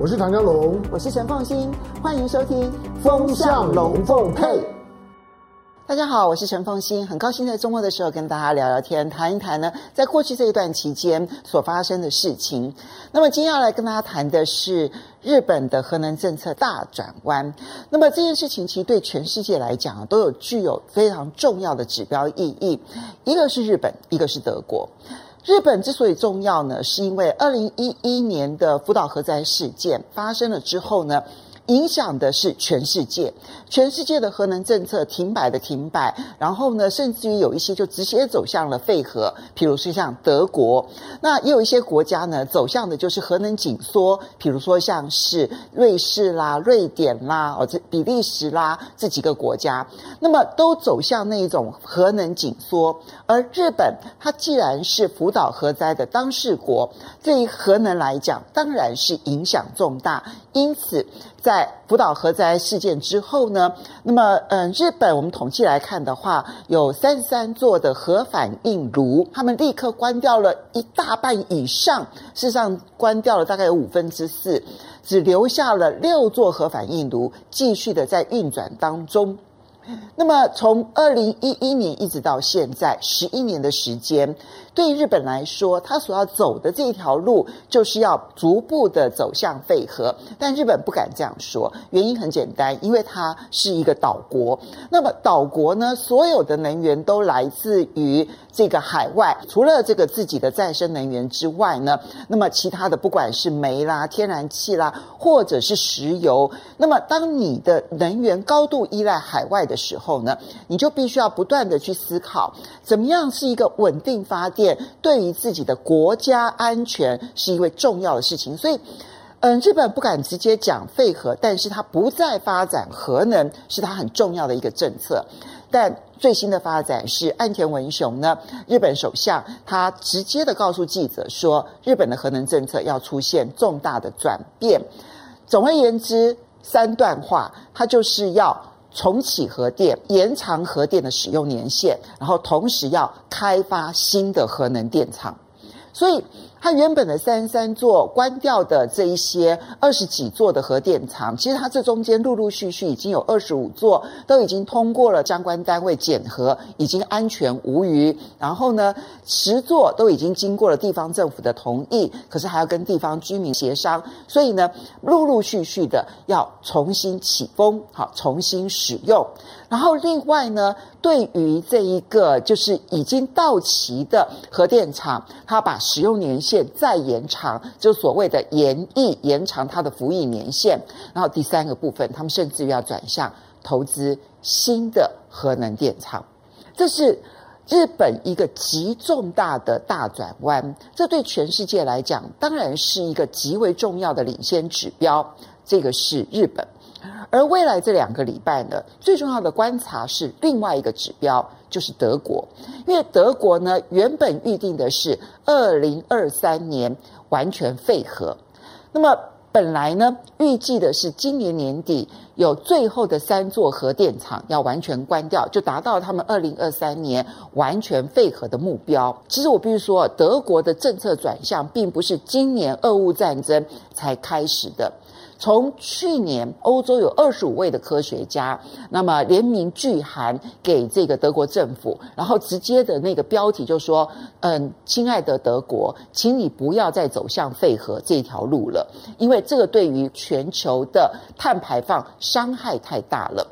我是唐江龙，我是陈凤欣，欢迎收听《风向龙凤配》。大家好，我是陈凤欣，很高兴在周末的时候跟大家聊聊天，谈一谈呢，在过去这一段期间所发生的事情。那么今天要来跟大家谈的是日本的核能政策大转弯。那么这件事情其实对全世界来讲都有具有非常重要的指标意义，一个是日本，一个是德国。日本之所以重要呢，是因为二零一一年的福岛核灾事件发生了之后呢，影响的是全世界，全世界的核能政策停摆的停摆，然后呢，甚至于有一些就直接走向了废核，譬如说像德国，那也有一些国家呢，走向的就是核能紧缩，譬如说像是瑞士啦、瑞典啦、哦这比利时啦这几个国家，那么都走向那一种核能紧缩，而日本它既然是福岛核灾的当事国，对于核能来讲，当然是影响重大，因此。在福岛核灾事件之后呢，那么，嗯，日本我们统计来看的话，有三十三座的核反应炉，他们立刻关掉了一大半以上，事实上关掉了大概有五分之四，只留下了六座核反应炉继续的在运转当中。那么，从二零一一年一直到现在十一年的时间，对日本来说，他所要走的这条路就是要逐步的走向废核。但日本不敢这样说，原因很简单，因为它是一个岛国。那么岛国呢，所有的能源都来自于这个海外，除了这个自己的再生能源之外呢，那么其他的不管是煤啦、天然气啦，或者是石油，那么当你的能源高度依赖海外的时候呢，你就必须要不断的去思考，怎么样是一个稳定发电，对于自己的国家安全是一位重要的事情。所以，嗯，日本不敢直接讲废核，但是他不再发展核能，是他很重要的一个政策。但最新的发展是岸田文雄呢，日本首相他直接的告诉记者说，日本的核能政策要出现重大的转变。总而言之，三段话，他就是要。重启核电，延长核电的使用年限，然后同时要开发新的核能电厂，所以。它原本的三十三座关掉的这一些二十几座的核电厂，其实它这中间陆陆续续已经有二十五座都已经通过了相关单位检核，已经安全无虞。然后呢，十座都已经经过了地方政府的同意，可是还要跟地方居民协商，所以呢，陆陆续续的要重新启封，好，重新使用。然后另外呢，对于这一个就是已经到期的核电厂，它把使用年限再延长，就所谓的延役延长它的服役年限。然后第三个部分，他们甚至于要转向投资新的核能电厂，这是日本一个极重大的大转弯。这对全世界来讲，当然是一个极为重要的领先指标。这个是日本。而未来这两个礼拜呢，最重要的观察是另外一个指标，就是德国。因为德国呢，原本预定的是二零二三年完全废核，那么本来呢，预计的是今年年底有最后的三座核电厂要完全关掉，就达到他们二零二三年完全废核的目标。其实我必须说，德国的政策转向并不是今年俄乌战争才开始的。从去年，欧洲有二十五位的科学家，那么联名拒函给这个德国政府，然后直接的那个标题就说：“嗯，亲爱的德国，请你不要再走向废核这条路了，因为这个对于全球的碳排放伤害太大了。”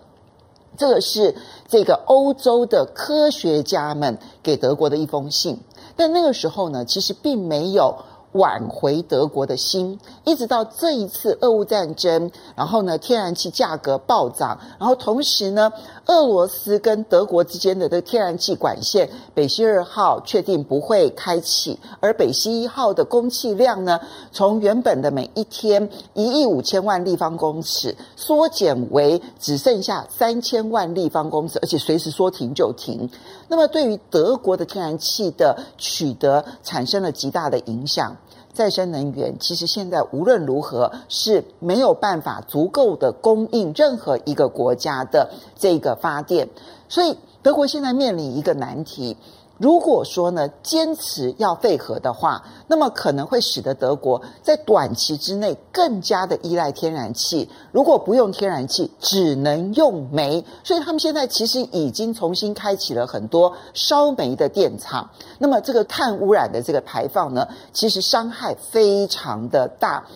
这个是这个欧洲的科学家们给德国的一封信，但那个时候呢，其实并没有。挽回德国的心，一直到这一次俄乌战争，然后呢，天然气价格暴涨，然后同时呢，俄罗斯跟德国之间的这天然气管线北溪二号确定不会开启，而北溪一号的供气量呢，从原本的每一天一亿五千万立方公尺，缩减为只剩下三千万立方公尺，而且随时说停就停。那么对于德国的天然气的取得产生了极大的影响。再生能源其实现在无论如何是没有办法足够的供应任何一个国家的这个发电，所以德国现在面临一个难题，如果说呢，坚持要废核的话，那么可能会使得德国在短期之内更加的依赖天然气。如果不用天然气，只能用煤，所以他们现在其实已经重新开启了很多烧煤的电厂。那么这个碳污染的这个排放呢，其实伤害非常的大，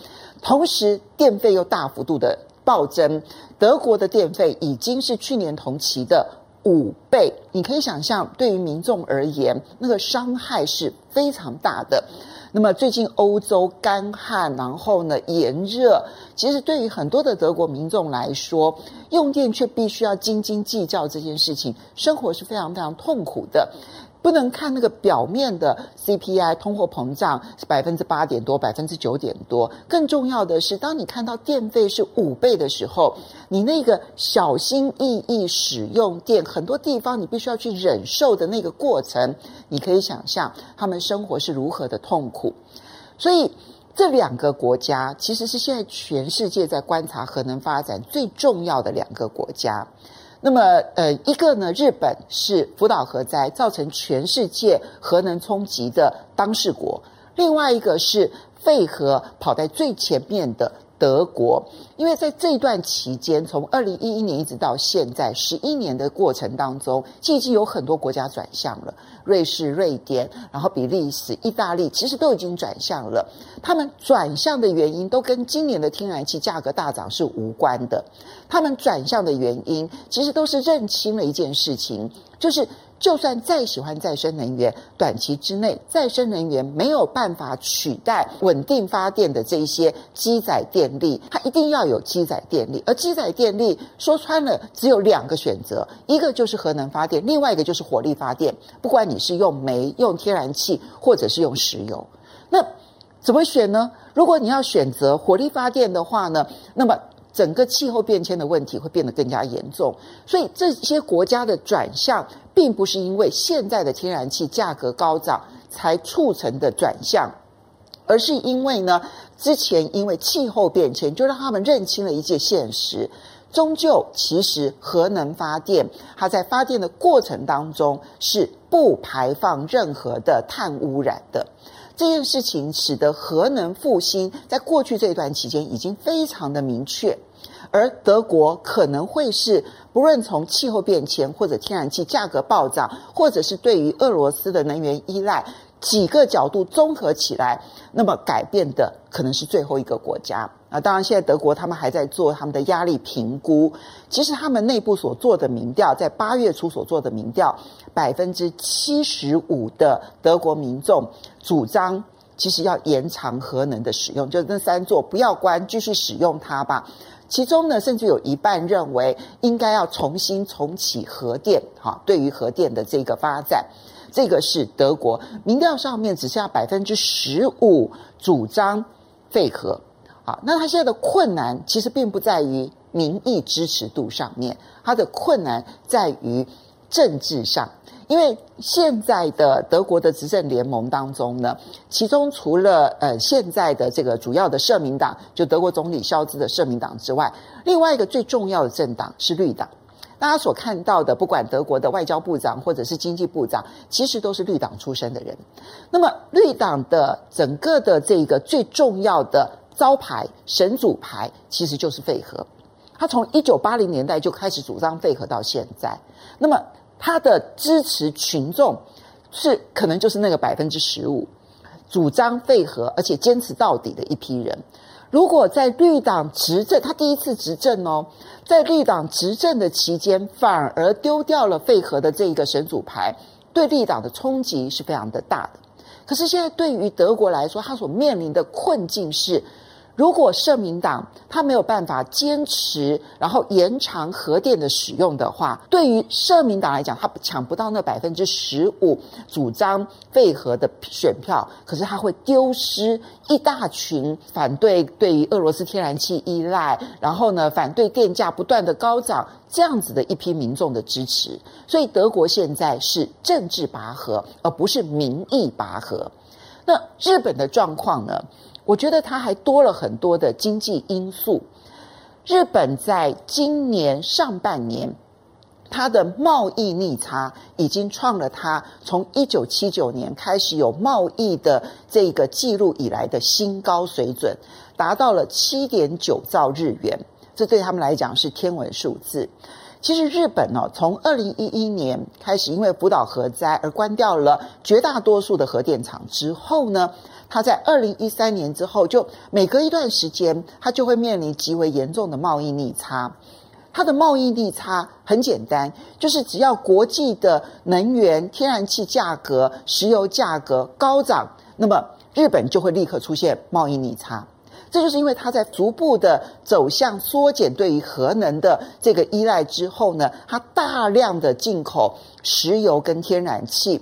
同时电费又大幅度的暴增。德国的电费已经是去年同期的五倍，你可以想象，对于民众而言，那个伤害是非常大的。那么最近欧洲干旱，然后呢炎热，其实对于很多的德国民众来说，用电却必须要斤斤计较这件事情，生活是非常非常痛苦的。不能看那个表面的 CPI 通货膨胀是百分之八点多，百分之九点多。更重要的是，当你看到电费是五倍的时候，你那个小心翼翼使用电，很多地方你必须要去忍受的那个过程，你可以想象他们生活是如何的痛苦。所以，这两个国家其实是现在全世界在观察核能发展最重要的两个国家。那么，呃，一个呢，日本是福岛核灾造成全世界核能冲击的当事国；另外一个是废核跑在最前面的德国。因为在这段期间，从二零一一年一直到现在十一年的过程当中，已经有很多国家转向了。瑞士、瑞典，然后比利时、意大利，其实都已经转向了。他们转向的原因都跟今年的天然气价格大涨是无关的。他们转向的原因，其实都是认清了一件事情，就是。就算再喜欢再生能源，短期之内再生能源没有办法取代稳定发电的这一些机载电力，它一定要有机载电力。而机载电力说穿了只有两个选择，一个就是核能发电，另外一个就是火力发电。不管你是用煤、用天然气，或者是用石油，那怎么选呢？如果你要选择火力发电的话呢，那么。整个气候变迁的问题会变得更加严重，所以这些国家的转向，并不是因为现在的天然气价格高涨才促成的转向，而是因为呢，之前因为气候变迁，就让他们认清了一件现实：终究其实核能发电，它在发电的过程当中是不排放任何的碳污染的。这件事情使得核能复兴在过去这一段期间已经非常的明确，而德国可能会是不论从气候变迁或者天然气价格暴涨，或者是对于俄罗斯的能源依赖几个角度综合起来，那么改变的可能是最后一个国家。啊，当然，现在德国他们还在做他们的压力评估。其实他们内部所做的民调，在八月初所做的民调，百分之七十五的德国民众主张，其实要延长核能的使用，就是那三座不要关，继续使用它吧。其中呢，甚至有一半认为应该要重新重启核电。哈，对于核电的这个发展，这个是德国民调上面只剩下百分之十五主张废核。好，那他现在的困难其实并不在于民意支持度上面，他的困难在于政治上。因为现在的德国的执政联盟当中呢，其中除了呃现在的这个主要的社民党，就德国总理肖兹的社民党之外，另外一个最重要的政党是绿党。大家所看到的，不管德国的外交部长或者是经济部长，其实都是绿党出身的人。那么绿党的整个的这个最重要的。招牌神主牌其实就是废核，他从一九八零年代就开始主张废核到现在，那么他的支持群众是可能就是那个百分之十五主张废核而且坚持到底的一批人。如果在绿党执政，他第一次执政哦，在绿党执政的期间反而丢掉了废核的这一个神主牌，对绿党的冲击是非常的大的。可是现在对于德国来说，他所面临的困境是。如果社民党他没有办法坚持，然后延长核电的使用的话，对于社民党来讲，他抢不到那百分之十五主张废核的选票，可是他会丢失一大群反对对于俄罗斯天然气依赖，然后呢，反对电价不断的高涨这样子的一批民众的支持。所以德国现在是政治拔河，而不是民意拔河。那日本的状况呢？我觉得它还多了很多的经济因素。日本在今年上半年它的贸易逆差已经创了它从一九七九年开始有贸易的这个记录以来的新高水准，达到了七点九兆日元，这对他们来讲是天文数字。其实日本呢、从二零一一年开始，因为福岛核灾而关掉了绝大多数的核电厂之后呢，它在二零一三年之后，就每隔一段时间，它就会面临极为严重的贸易逆差。它的贸易逆差很简单，就是只要国际的能源、天然气价格、石油价格高涨，那么日本就会立刻出现贸易逆差。这就是因为它在逐步的走向缩减对于核能的这个依赖之后呢，它大量的进口石油跟天然气，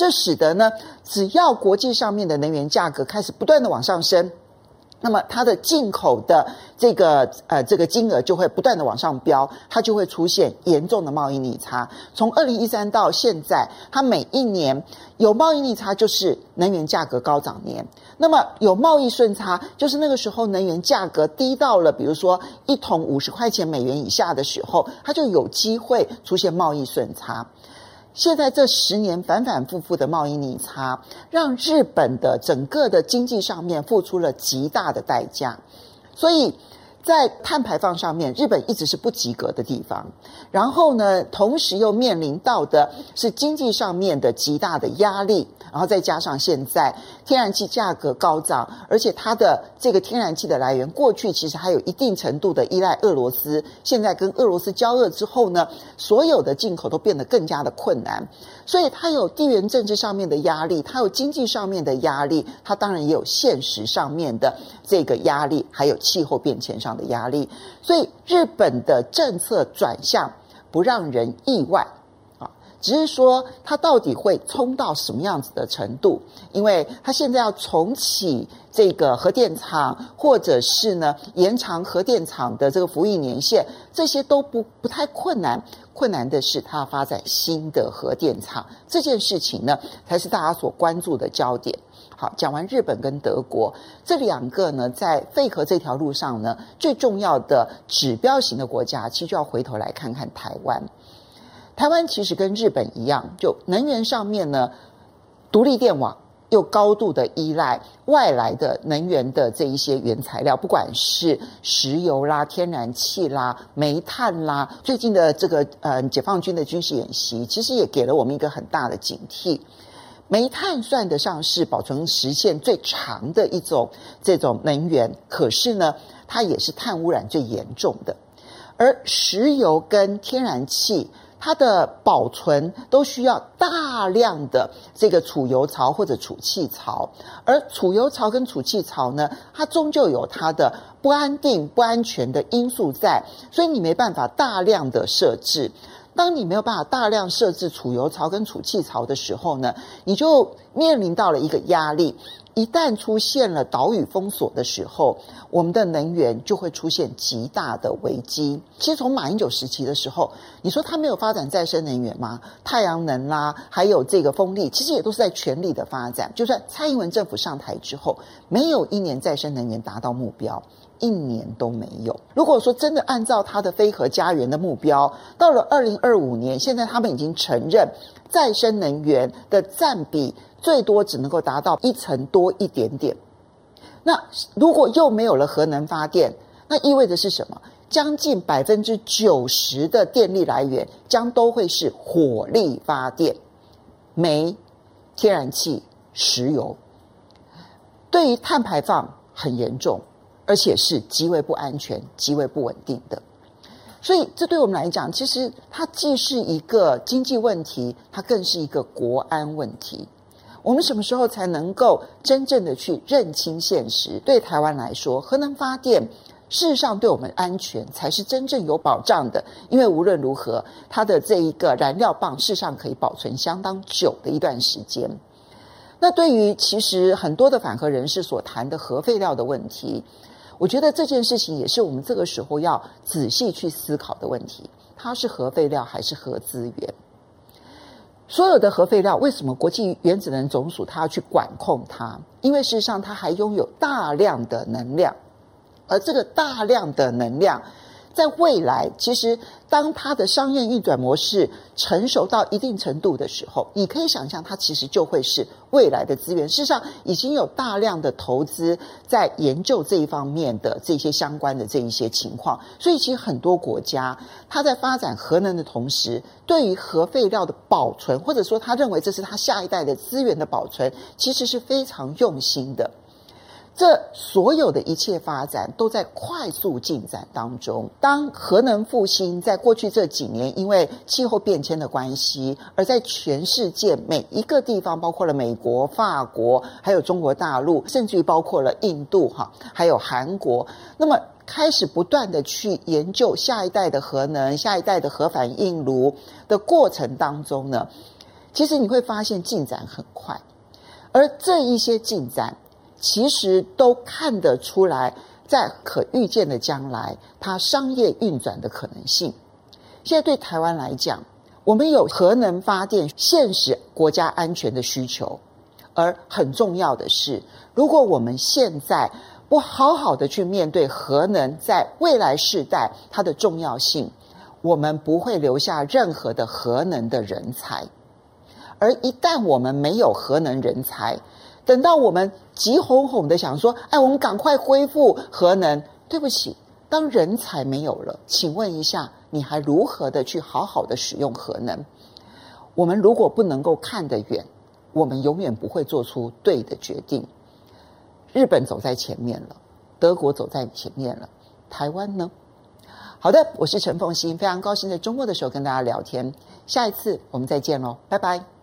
这使得呢，只要国际上面的能源价格开始不断的往上升。那么它的进口的这个呃这个金额就会不断的往上飙，它就会出现严重的贸易逆差。从二零一三到现在，它每一年有贸易逆差就是能源价格高涨年，那么有贸易顺差就是那个时候能源价格低到了比如说一桶五十块钱美元以下的时候，它就有机会出现贸易顺差。现在这十年反反复复的贸易逆差，让日本的整个的经济上面付出了极大的代价，所以。在碳排放上面，日本一直是不及格的地方。然后呢，同时又面临到的是经济上面的极大的压力。然后再加上现在天然气价格高涨，而且它的这个天然气的来源，过去其实还有一定程度的依赖俄罗斯。现在跟俄罗斯交恶之后呢，所有的进口都变得更加的困难。所以它有地缘政治上面的压力，它有经济上面的压力，它当然也有现实上面的这个压力，还有气候变迁上压力，所以日本的政策转向不让人意外啊，只是说它到底会冲到什么样子的程度？因为它现在要重启这个核电厂，或者是呢延长核电厂的这个服役年限，这些都不不太困难。困难的是它要发展新的核电厂，这件事情呢才是大家所关注的焦点。好，讲完日本跟德国这两个呢，在废核这条路上呢，最重要的指标型的国家，其实就要回头来看看台湾。台湾其实跟日本一样，就能源上面呢，独立电网又高度的依赖外来的能源的这一些原材料，不管是石油啦、天然气啦、煤炭啦。最近的这个呃，解放军的军事演习，其实也给了我们一个很大的警惕。煤炭算得上是保存时限最长的一种这种能源，可是呢，它也是碳污染最严重的。而石油跟天然气，它的保存都需要大量的这个储油槽或者储气槽，而储油槽跟储气槽呢，它终究有它的不安定、不安全的因素在，所以你没办法大量的设置。当你没有办法大量设置储油槽跟储气槽的时候呢，你就面临到了一个压力。一旦出现了岛屿封锁的时候，我们的能源就会出现极大的危机。其实从马英九时期的时候，你说他没有发展再生能源吗？太阳能啦，还有这个风力，其实也都是在全力的发展。就算蔡英文政府上台之后，没有一年再生能源达到目标。一年都没有。如果说真的按照他的非核家园的目标，到了二零二五年，现在他们已经承认再生能源的占比最多只能够达到一成多一点点。那如果又没有了核能发电，那意味着是什么？将近百分之九十的电力来源将都会是火力发电，煤、天然气、石油，对于碳排放很严重。而且是极为不安全、极为不稳定的，所以这对我们来讲，其实它既是一个经济问题，它更是一个国安问题。我们什么时候才能够真正的去认清现实？对台湾来说，核能发电事实上对我们安全才是真正有保障的，因为无论如何，它的这一个燃料棒事实上可以保存相当久的一段时间。那对于其实很多的反核人士所谈的核废料的问题。我觉得这件事情也是我们这个时候要仔细去思考的问题。它是核废料还是核资源？所有的核废料，为什么国际原子能总署它要去管控它？因为事实上它还拥有大量的能量，而这个大量的能量，在未来，其实当它的商业运转模式成熟到一定程度的时候，你可以想象，它其实就会是未来的资源。事实上，已经有大量的投资在研究这一方面的这些相关的这一些情况。所以，其实很多国家，它在发展核能的同时，对于核废料的保存，或者说他认为这是他下一代的资源的保存，其实是非常用心的。这所有的一切发展都在快速进展当中。当核能复兴在过去这几年，因为气候变迁的关系，而在全世界每一个地方，包括了美国、法国，还有中国大陆，甚至于包括了印度，哈，还有韩国，那么开始不断的去研究下一代的核能、下一代的核反应炉的过程当中呢，其实你会发现进展很快，而这一些进展。其实都看得出来，在可预见的将来，它商业运转的可能性。现在对台湾来讲，我们有核能发电现实国家安全的需求，而很重要的是，如果我们现在不好好的去面对核能在未来世代它的重要性，我们不会留下任何的核能的人才。而一旦我们没有核能人才，等到我们急哄哄的想说，哎，我们赶快恢复核能。对不起，当人才没有了，请问一下，你还如何的去好好的使用核能？我们如果不能够看得远，我们永远不会做出对的决定。日本走在前面了，德国走在前面了，台湾呢？好的，我是陈凤欣，非常高兴在周末的时候跟大家聊天。下一次我们再见喽，拜拜。